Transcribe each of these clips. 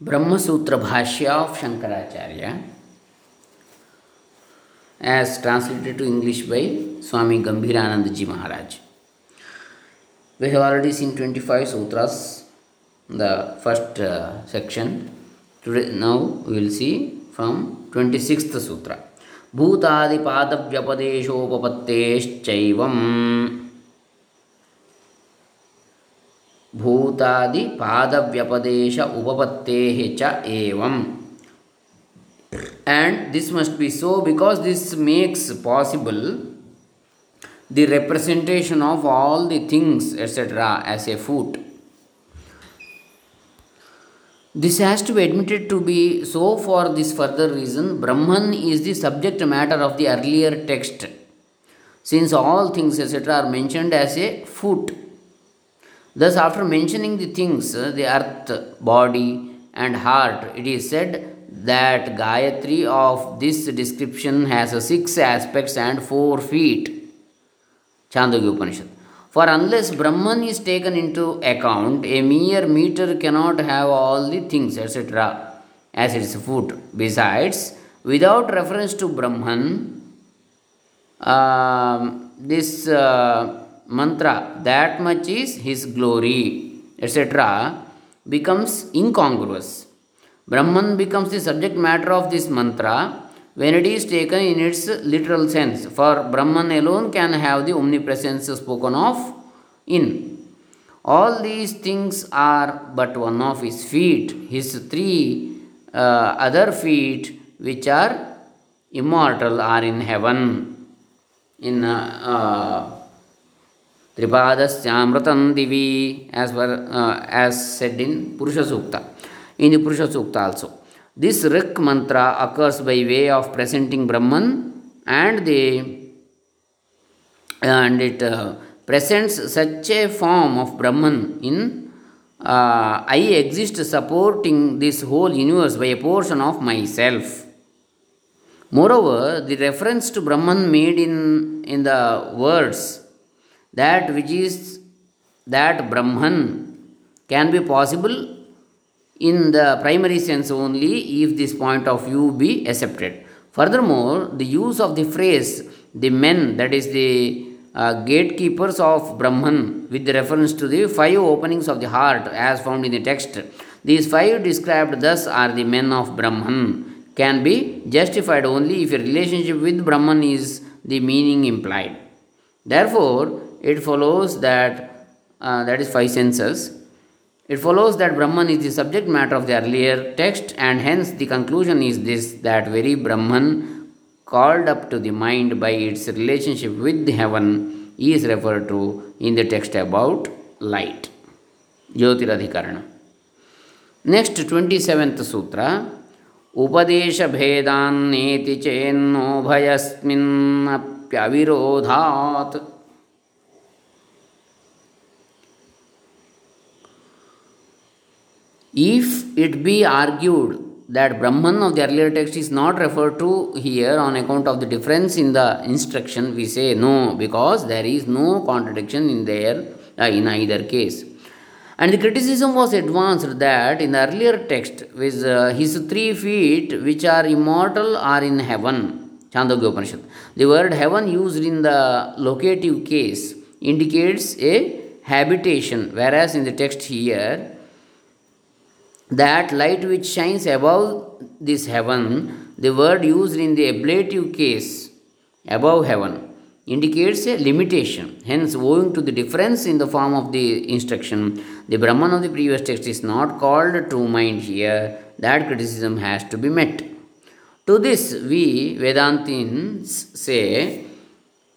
Brahmasutra Bhashya of Shankaracharya as translated to English by Swami Gambhirananda ji Maharaj we have already seen twenty five sutras the first section today now will see from twenty six sutra भूतादिपादव्यपदेशोपत्तेश्चैवम् भूतादि पादव्यपदेश उपपत्तेः च एवम् and this must be so because this makes possible the representation of all the things etc as a foot this has to be admitted to be so for this further reason brahman is the subject matter of the earlier text since all things etc are mentioned as a foot Thus, after mentioning the things, the earth, body, and heart, it is said that Gayatri of this description has six aspects and four feet. Chandogya Upanishad. For unless Brahman is taken into account, a mere meter cannot have all the things, etc., as its foot. Besides, without reference to Brahman, uh, this. Uh, mantra, that much is his glory, etc., becomes incongruous. Brahman becomes the subject matter of this mantra when it is taken in its literal sense. For Brahman alone can have the omnipresence spoken of in. All these things are but one of his feet, his three uh, other feet, which are immortal, are in heaven. In uh, uh, Tripadasyaamritam divi, as, were, uh, as said in Purusha Sukta. In the Purusha Sukta also. This Rik mantra occurs by way of presenting Brahman and the and it uh, presents such a form of Brahman in uh, I exist supporting this whole universe by a portion of myself. Moreover, the reference to Brahman made in, in the words that which is that Brahman can be possible in the primary sense only if this point of view be accepted. Furthermore, the use of the phrase the men, that is the uh, gatekeepers of Brahman, with reference to the five openings of the heart as found in the text. These five described thus are the men of Brahman, can be justified only if a relationship with Brahman is the meaning implied. Therefore, it follows that uh, that is five senses. It follows that Brahman is the subject matter of the earlier text, and hence the conclusion is this that very Brahman called up to the mind by its relationship with the heaven is referred to in the text about light. Jyotiradhikarana. Next, 27th Sutra. उपदेशभेदान्नेति चेन्नोभयस्मिन्नप्यविरोधात् If it be argued that Brahman of the earlier text is not referred to here on account of the difference in the instruction, we say no, because there is no contradiction in there uh, in either case. And the criticism was advanced that in the earlier text, with uh, his three feet, which are immortal, are in heaven. Chandogya Upanishad. The word heaven used in the locative case indicates a habitation, whereas in the text here, that light which shines above this heaven, the word used in the ablative case, above heaven, indicates a limitation. Hence, owing to the difference in the form of the instruction, the Brahman of the previous text is not called true mind here. That criticism has to be met. To this, we Vedantins say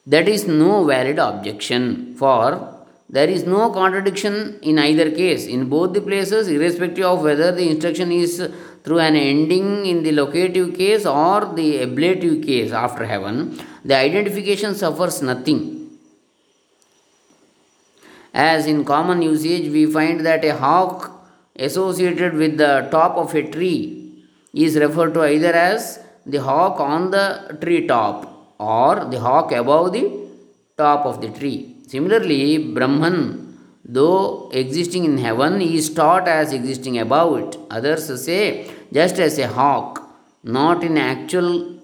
that is no valid objection, for there is no contradiction in either case. In both the places, irrespective of whether the instruction is through an ending in the locative case or the ablative case after heaven, the identification suffers nothing. As in common usage, we find that a hawk associated with the top of a tree is referred to either as the hawk on the tree top or the hawk above the top of the tree. Similarly, Brahman though existing in heaven, is taught as existing above it. Others say, just as a hawk, not in actual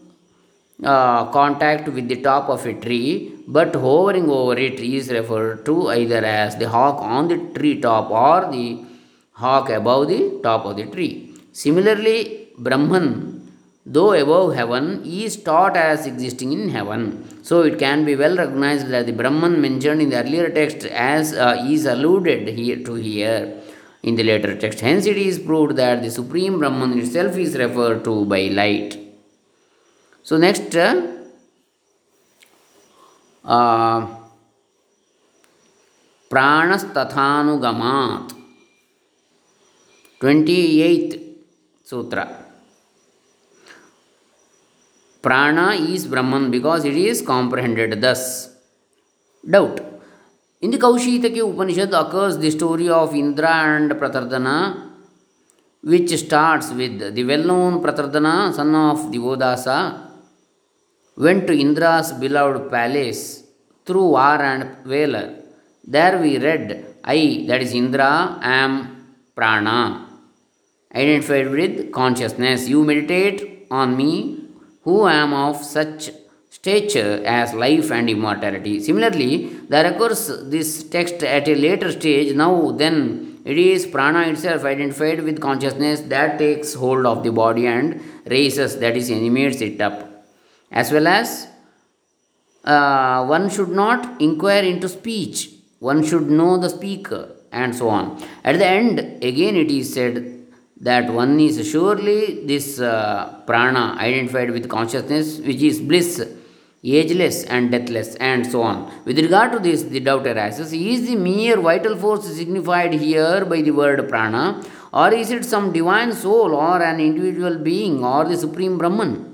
uh, contact with the top of a tree, but hovering over it is referred to either as the hawk on the tree top or the hawk above the top of the tree. Similarly, Brahman, though above heaven, is taught as existing in heaven. So it can be well recognized that the Brahman mentioned in the earlier text as uh, is alluded here to here in the later text. Hence, it is proved that the Supreme Brahman itself is referred to by light. So next, uh, प्राणस्तथानुगमात् twenty eight sutra prana is brahman because it is comprehended thus doubt in the kaushitaki upanishad occurs the story of indra and pratardana which starts with the well-known pratardana son of divodasa went to Indra's beloved palace through war and valor. There we read, I, that is Indra, am prana, identified with consciousness. You meditate on me, who am of such stature as life and immortality. Similarly, there occurs this text at a later stage. Now, then, it is prana itself identified with consciousness that takes hold of the body and raises, that is, animates it up as well as uh, one should not inquire into speech, one should know the speaker, and so on. At the end, again, it is said that one is surely this uh, prana identified with consciousness, which is bliss, ageless and deathless, and so on. With regard to this, the doubt arises is the mere vital force signified here by the word prana, or is it some divine soul, or an individual being, or the supreme Brahman?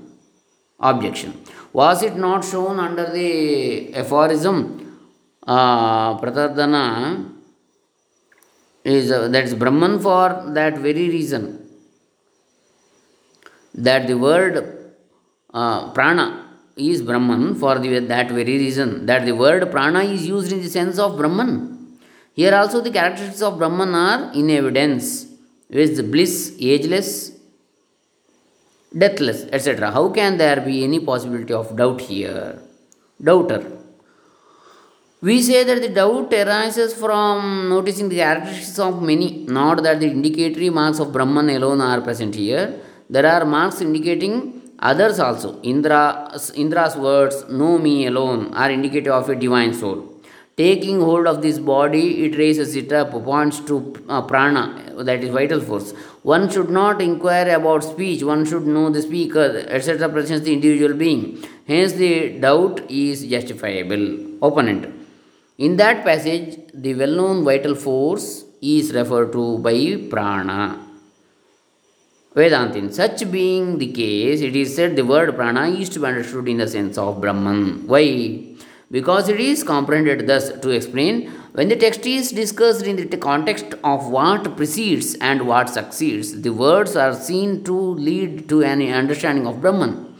Objection. Was it not shown under the aphorism uh, Pratardana is uh, that is Brahman for that very reason that the word uh, prana is Brahman for the, that very reason that the word prana is used in the sense of Brahman. Here also the characteristics of Brahman are in evidence, with bliss, ageless, deathless, etc. How can there be any possibility of doubt here? Doubter. We say that the doubt arises from noticing the characteristics of many, not that the indicatory marks of Brahman alone are present here. There are marks indicating others also. Indra, Indra's words, know me alone, are indicative of a divine soul. Taking hold of this body, it raises it up, points to uh, prana, that is vital force. One should not inquire about speech, one should know the speaker, etc. presents the individual being. Hence, the doubt is justifiable. Opponent. In that passage, the well known vital force is referred to by prana. Vedantin. Such being the case, it is said the word prana is to be understood in the sense of Brahman. Why? Because it is comprehended thus to explain when the text is discussed in the context of what precedes and what succeeds, the words are seen to lead to an understanding of Brahman.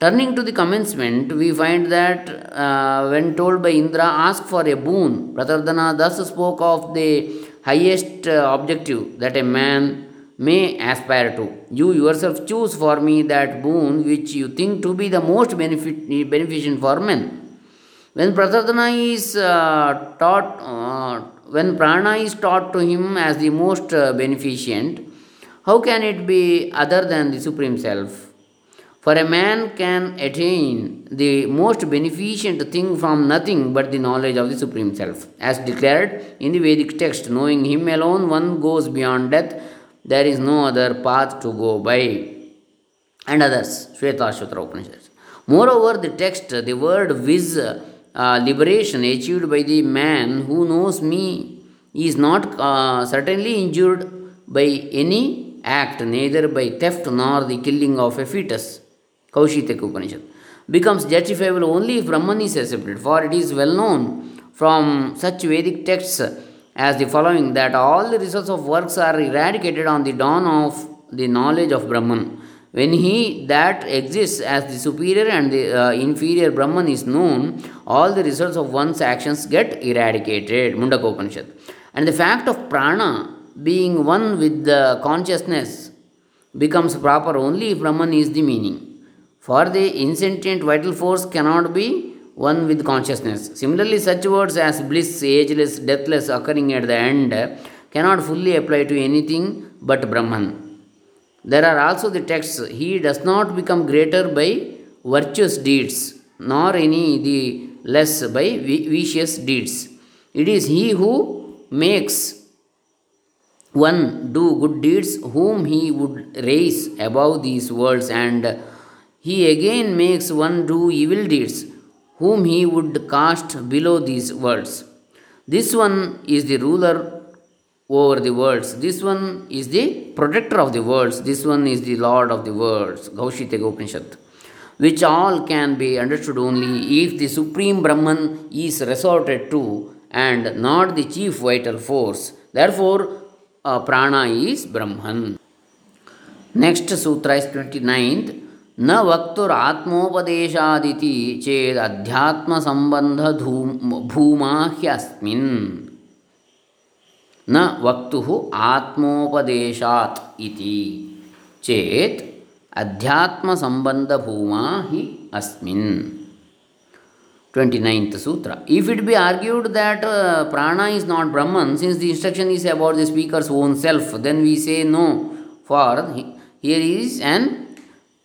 Turning to the commencement, we find that uh, when told by Indra, ask for a boon, Pratardana thus spoke of the highest uh, objective that a man may aspire to. You yourself choose for me that boon which you think to be the most benefit, beneficent for men. When Pratardana is uh, taught, uh, when prana is taught to him as the most uh, beneficent, how can it be other than the Supreme Self? For a man can attain the most beneficent thing from nothing but the knowledge of the Supreme Self. As declared in the Vedic text, knowing Him alone, one goes beyond death, there is no other path to go by. And others, Shvetashvatra Upanishad. Moreover, the text, the word viz uh, liberation achieved by the man who knows me is not uh, certainly injured by any act, neither by theft nor the killing of a fetus. Kaushitaka Upanishad. Becomes justifiable only if Brahman is accepted, for it is well known from such Vedic texts as the following that all the results of works are eradicated on the dawn of the knowledge of Brahman when he that exists as the superior and the uh, inferior Brahman is known, all the results of one's actions get eradicated. Mundaka Upanishad. And the fact of prana being one with the consciousness becomes proper only if Brahman is the meaning. For the insentient vital force cannot be one with consciousness. Similarly, such words as bliss, ageless, deathless occurring at the end cannot fully apply to anything but Brahman. There are also the texts He does not become greater by virtuous deeds, nor any the less by vicious deeds. It is He who makes one do good deeds whom He would raise above these worlds, and He again makes one do evil deeds whom he would cast below these worlds. This one is the ruler over the worlds. This one is the protector of the worlds. This one is the lord of the worlds. Kaushitaka Upanishad. Which all can be understood only if the supreme Brahman is resorted to and not the chief vital force. Therefore, prana is Brahman. Next sutra is 29th. न वक्तुरात्मोपदेशादिति संबंध भूमा ह्यस्मिन् न वक्तु आत्मोपदेशात् इति चेत् भूमा हि अस्मिन्। Twenty nine sutra. If it be argued that prana is not Brahman since the instruction is about the speaker's own self then we say no for here is an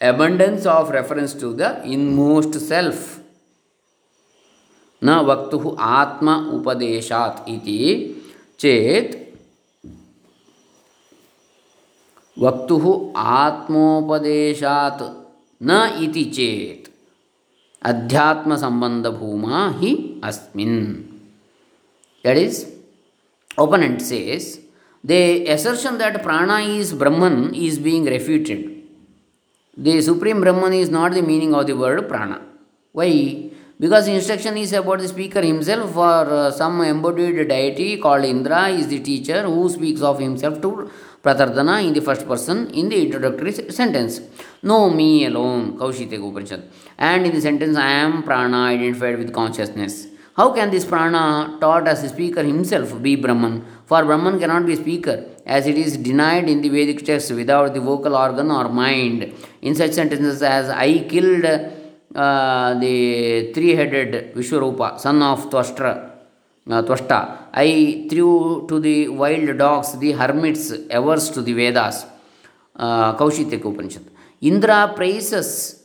abundance of reference to the inmost self न वक्तु आत्म उपदेशात इति चेत वक्तु आत्मोपदेशात न इति चेत अध्यात्म संबंध भूमा ही अस्मिन् that is opponent says the assertion that prana is brahman is being refuted The Supreme Brahman is not the meaning of the word prana. Why? Because instruction is about the speaker himself or uh, some embodied deity called Indra is the teacher who speaks of himself to Pratardana in the first person in the introductory sentence. Know me alone, Kaushitaka Upanishad. And in the sentence, I am prana identified with consciousness. How can this prana, taught as speaker himself, be Brahman? For Brahman cannot be speaker as it is denied in the Vedic text without the vocal organ or mind. In such sentences as I killed uh, the three headed Vishwarupa, son of Twashtra, uh, Twashta, I threw to the wild dogs the hermits averse to the Vedas. Uh, Kaushitaka Upanishad. Indra praises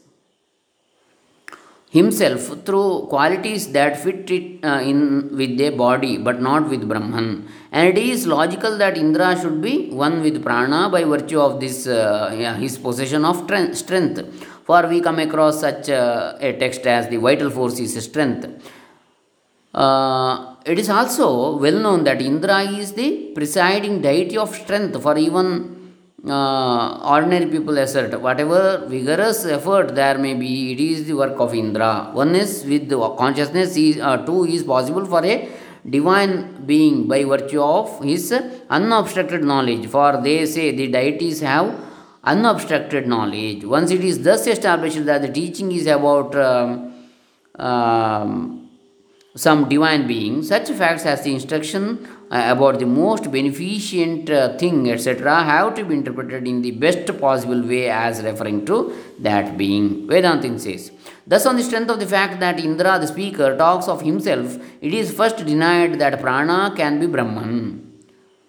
himself through qualities that fit it uh, in with a body but not with Brahman. And it is logical that Indra should be one with prana by virtue of this uh, his possession of strength. For we come across such uh, a text as the vital force is strength. It is also well known that Indra is the presiding deity of strength for even ordinary people assert whatever vigorous effort there may be, it is the work of Indra. One is with the consciousness, is, uh, two is possible for a divine being by virtue of his unobstructed knowledge. For they say the deities have unobstructed knowledge. Once it is thus established that the teaching is about um, um, some divine being, such facts as the instruction about the most beneficent uh, thing, etc., have to be interpreted in the best possible way as referring to that being. Vedantin says. Thus, on the strength of the fact that Indra, the speaker, talks of himself, it is first denied that prana can be Brahman.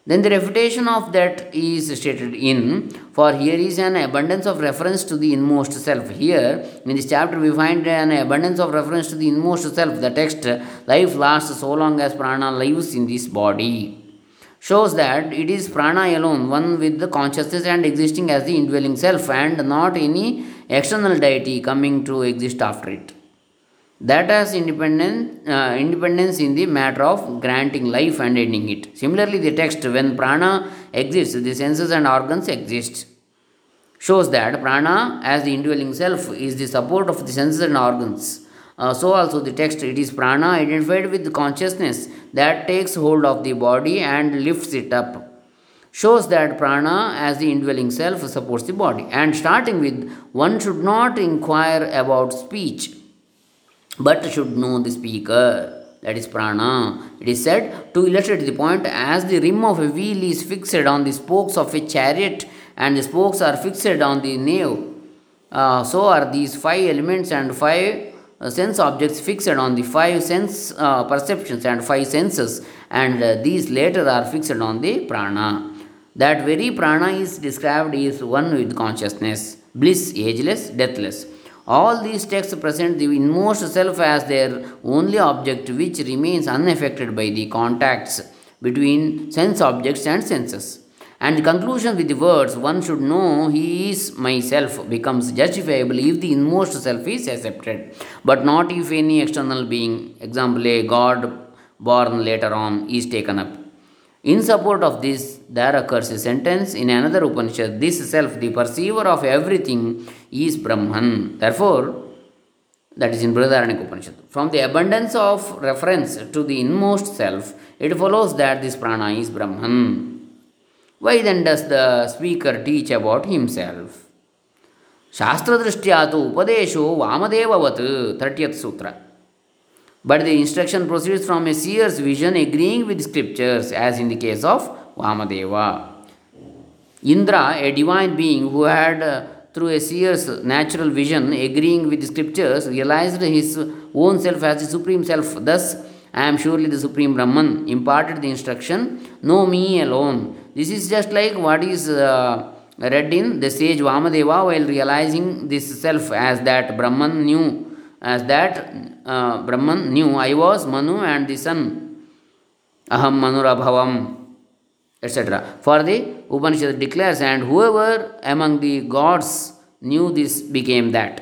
Then the refutation of that is stated in, for here is an abundance of reference to the inmost self. Here, in this chapter, we find an abundance of reference to the inmost self. The text, life lasts so long as prana lives in this body, shows that it is prana alone, one with the consciousness and existing as the indwelling self, and not any external deity coming to exist after it that has independence, uh, independence in the matter of granting life and ending it. Similarly, the text, when prana exists, the senses and organs exist, shows that prana, as the indwelling self, is the support of the senses and organs. Uh, so also the text, it is prana identified with consciousness that takes hold of the body and lifts it up. Shows that prana, as the indwelling self, supports the body. And starting with, one should not inquire about speech but should know the speaker. that is prana. It is said to illustrate the point as the rim of a wheel is fixed on the spokes of a chariot and the spokes are fixed on the nave. Uh, so are these five elements and five uh, sense objects fixed on the five sense uh, perceptions and five senses, and uh, these later are fixed on the prana. That very prana is described is one with consciousness, bliss, ageless, deathless. All these texts present the inmost self as their only object, which remains unaffected by the contacts between sense objects and senses. And the conclusion with the words, one should know he is myself, becomes justifiable if the inmost self is accepted, but not if any external being, example, a god born later on, is taken up. In support of this, there occurs a sentence in another Upanishad this self, the perceiver of everything, is Brahman. Therefore, that is in Brihadaranyaka Upanishad. From the abundance of reference to the inmost self, it follows that this prana is Brahman. Why then does the speaker teach about himself? ಶಾಸ್ತ್ರದೃಷ್ಟ್ಯಾ ತು ಉಪದೇಶೋ ವಾಮದೇವವತ್ thirtieth ಸೂತ್ರ but the instruction proceeds from a seer's vision agreeing with scriptures, as in the case of Vamadeva. Indra, a divine being who had, uh, through a seer's natural vision, agreeing with scriptures, realized his own self as the supreme self. Thus, I am surely the supreme Brahman, imparted the instruction, know me alone. This is just like what is uh, read in the sage Vamadeva while realizing this self as that Brahman knew, as that uh, Brahman knew I was Manu and the sun. Aham Manurabhavam, etc. For the Upanishad declares, and whoever among the gods knew this became that.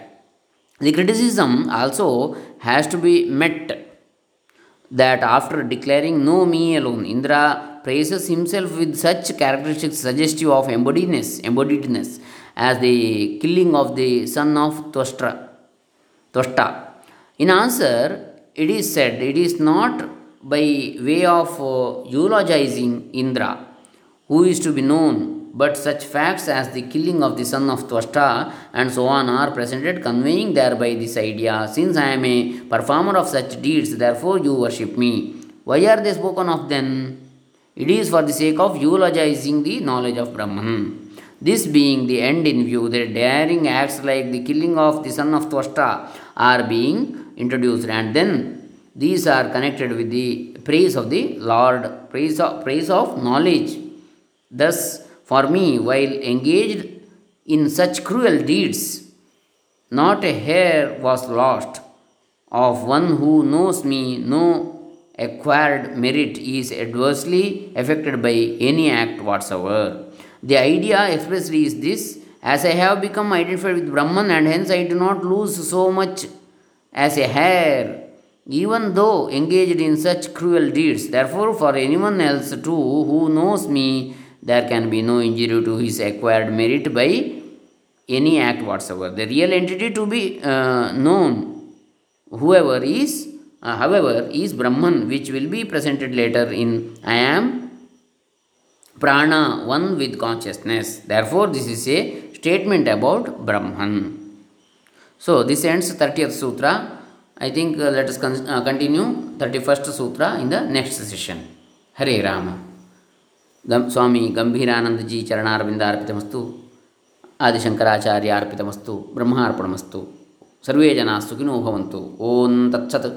The criticism also has to be met that after declaring know me alone, Indra praises himself with such characteristics suggestive of embodiedness, embodiedness as the killing of the son of Twastra, Twasta. In answer, it is said it is not by way of uh, eulogizing Indra, who is to be known, but such facts as the killing of the son of Twasta and so on are presented, conveying thereby this idea since I am a performer of such deeds, therefore you worship me. Why are they spoken of then? It is for the sake of eulogizing the knowledge of Brahman. This being the end in view, the daring acts like the killing of the son of Twasta are being introduced, and then these are connected with the praise of the Lord, praise of, praise of knowledge. Thus, for me, while engaged in such cruel deeds, not a hair was lost of one who knows me, no acquired merit is adversely affected by any act whatsoever. The idea expressly is this as I have become identified with Brahman, and hence I do not lose so much as a hair, even though engaged in such cruel deeds. Therefore, for anyone else too who knows me, there can be no injury to his acquired merit by any act whatsoever. The real entity to be uh, known, whoever is, uh, however, is Brahman, which will be presented later in I am prana, one with consciousness. Therefore, this is a statement about Brahman. So this ends 30th Sutra. I think uh, let us con- uh, continue 31st Sutra in the next session. Hare Rama. ಗಂ ಸ್ವಾಮಿ ಗಂಭೀರಾನಂದಜಿ ಚರಣಾರವಿಂದಾರ್ಪಿತಮಸ್ತು ಆದಿಶಂಕರಾಚಾರ್ಯ ಅರ್ಪಿತಮಸ್ತು ಬ್ರಹ್ಮಾರ್ಪಣಮಸ್ತು ಸರ್ವೇ ಜನಾಃ ಸುಖಿನೋ ಭವಂತು ಓಂ ತತ್ಸತ್